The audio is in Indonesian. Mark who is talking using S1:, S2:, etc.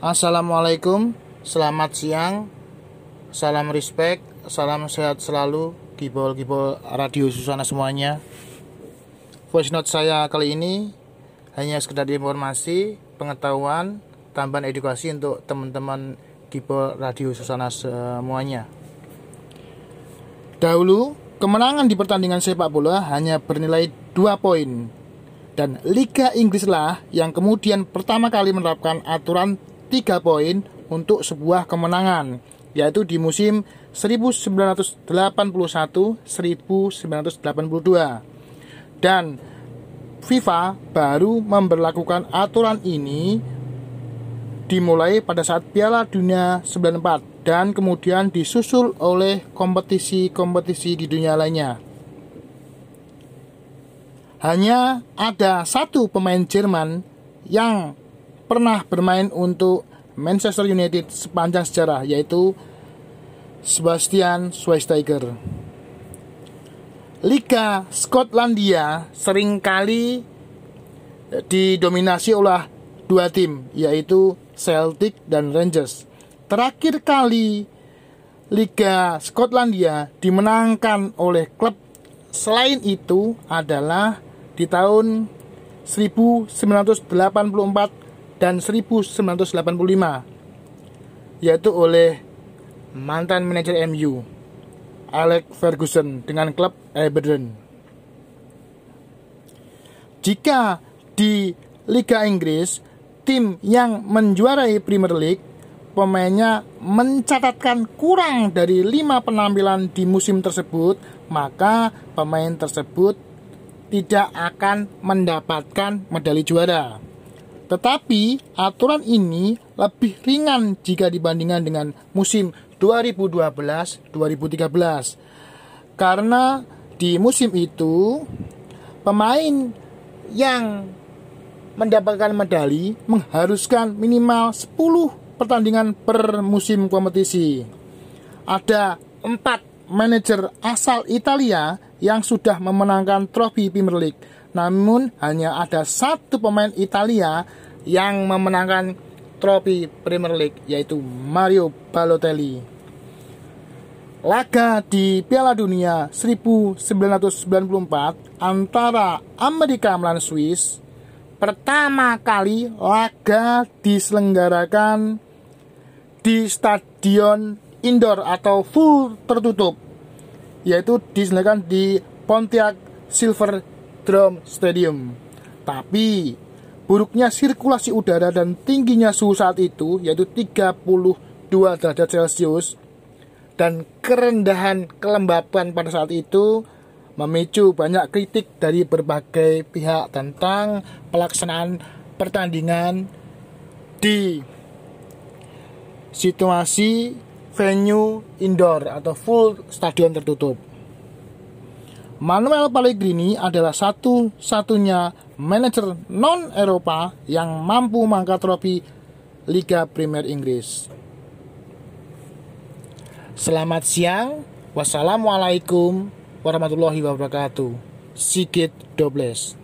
S1: Assalamualaikum, selamat siang, salam respect, salam sehat selalu, gibol-gibol radio Susana semuanya. Voice note saya kali ini hanya sekedar informasi, pengetahuan, tambahan edukasi untuk teman-teman gibol radio Susana semuanya. Dahulu, kemenangan di pertandingan sepak bola hanya bernilai 2 poin dan Liga Inggrislah yang kemudian pertama kali menerapkan aturan 3 poin untuk sebuah kemenangan yaitu di musim 1981-1982 dan FIFA baru memperlakukan aturan ini dimulai pada saat Piala Dunia 94 dan kemudian disusul oleh kompetisi-kompetisi di dunia lainnya. Hanya ada satu pemain Jerman yang pernah bermain untuk Manchester United sepanjang sejarah yaitu Sebastian Schweinsteiger. Liga Skotlandia sering kali didominasi oleh dua tim yaitu Celtic dan Rangers. Terakhir kali Liga Skotlandia dimenangkan oleh klub selain itu adalah di tahun 1984 dan 1985 yaitu oleh mantan manajer MU Alex Ferguson dengan klub Everton. Jika di Liga Inggris tim yang menjuarai Premier League pemainnya mencatatkan kurang dari lima penampilan di musim tersebut, maka pemain tersebut tidak akan mendapatkan medali juara. Tetapi aturan ini lebih ringan jika dibandingkan dengan musim 2012-2013. Karena di musim itu pemain yang mendapatkan medali mengharuskan minimal 10 pertandingan per musim kompetisi. Ada empat manajer asal Italia yang sudah memenangkan trofi Premier League namun hanya ada satu pemain Italia yang memenangkan trofi Premier League yaitu Mario Balotelli. Laga di Piala Dunia 1994 antara Amerika melawan Swiss pertama kali laga diselenggarakan di stadion indoor atau full tertutup yaitu diselenggarakan di Pontiac Silver Drum Stadium. Tapi buruknya sirkulasi udara dan tingginya suhu saat itu yaitu 32 derajat Celcius dan kerendahan kelembapan pada saat itu memicu banyak kritik dari berbagai pihak tentang pelaksanaan pertandingan di situasi venue indoor atau full stadion tertutup. Manuel Pellegrini adalah satu-satunya manajer non-Eropa yang mampu mengangkat trofi Liga Premier Inggris. Selamat siang, wassalamualaikum warahmatullahi wabarakatuh. Sigit Dobles.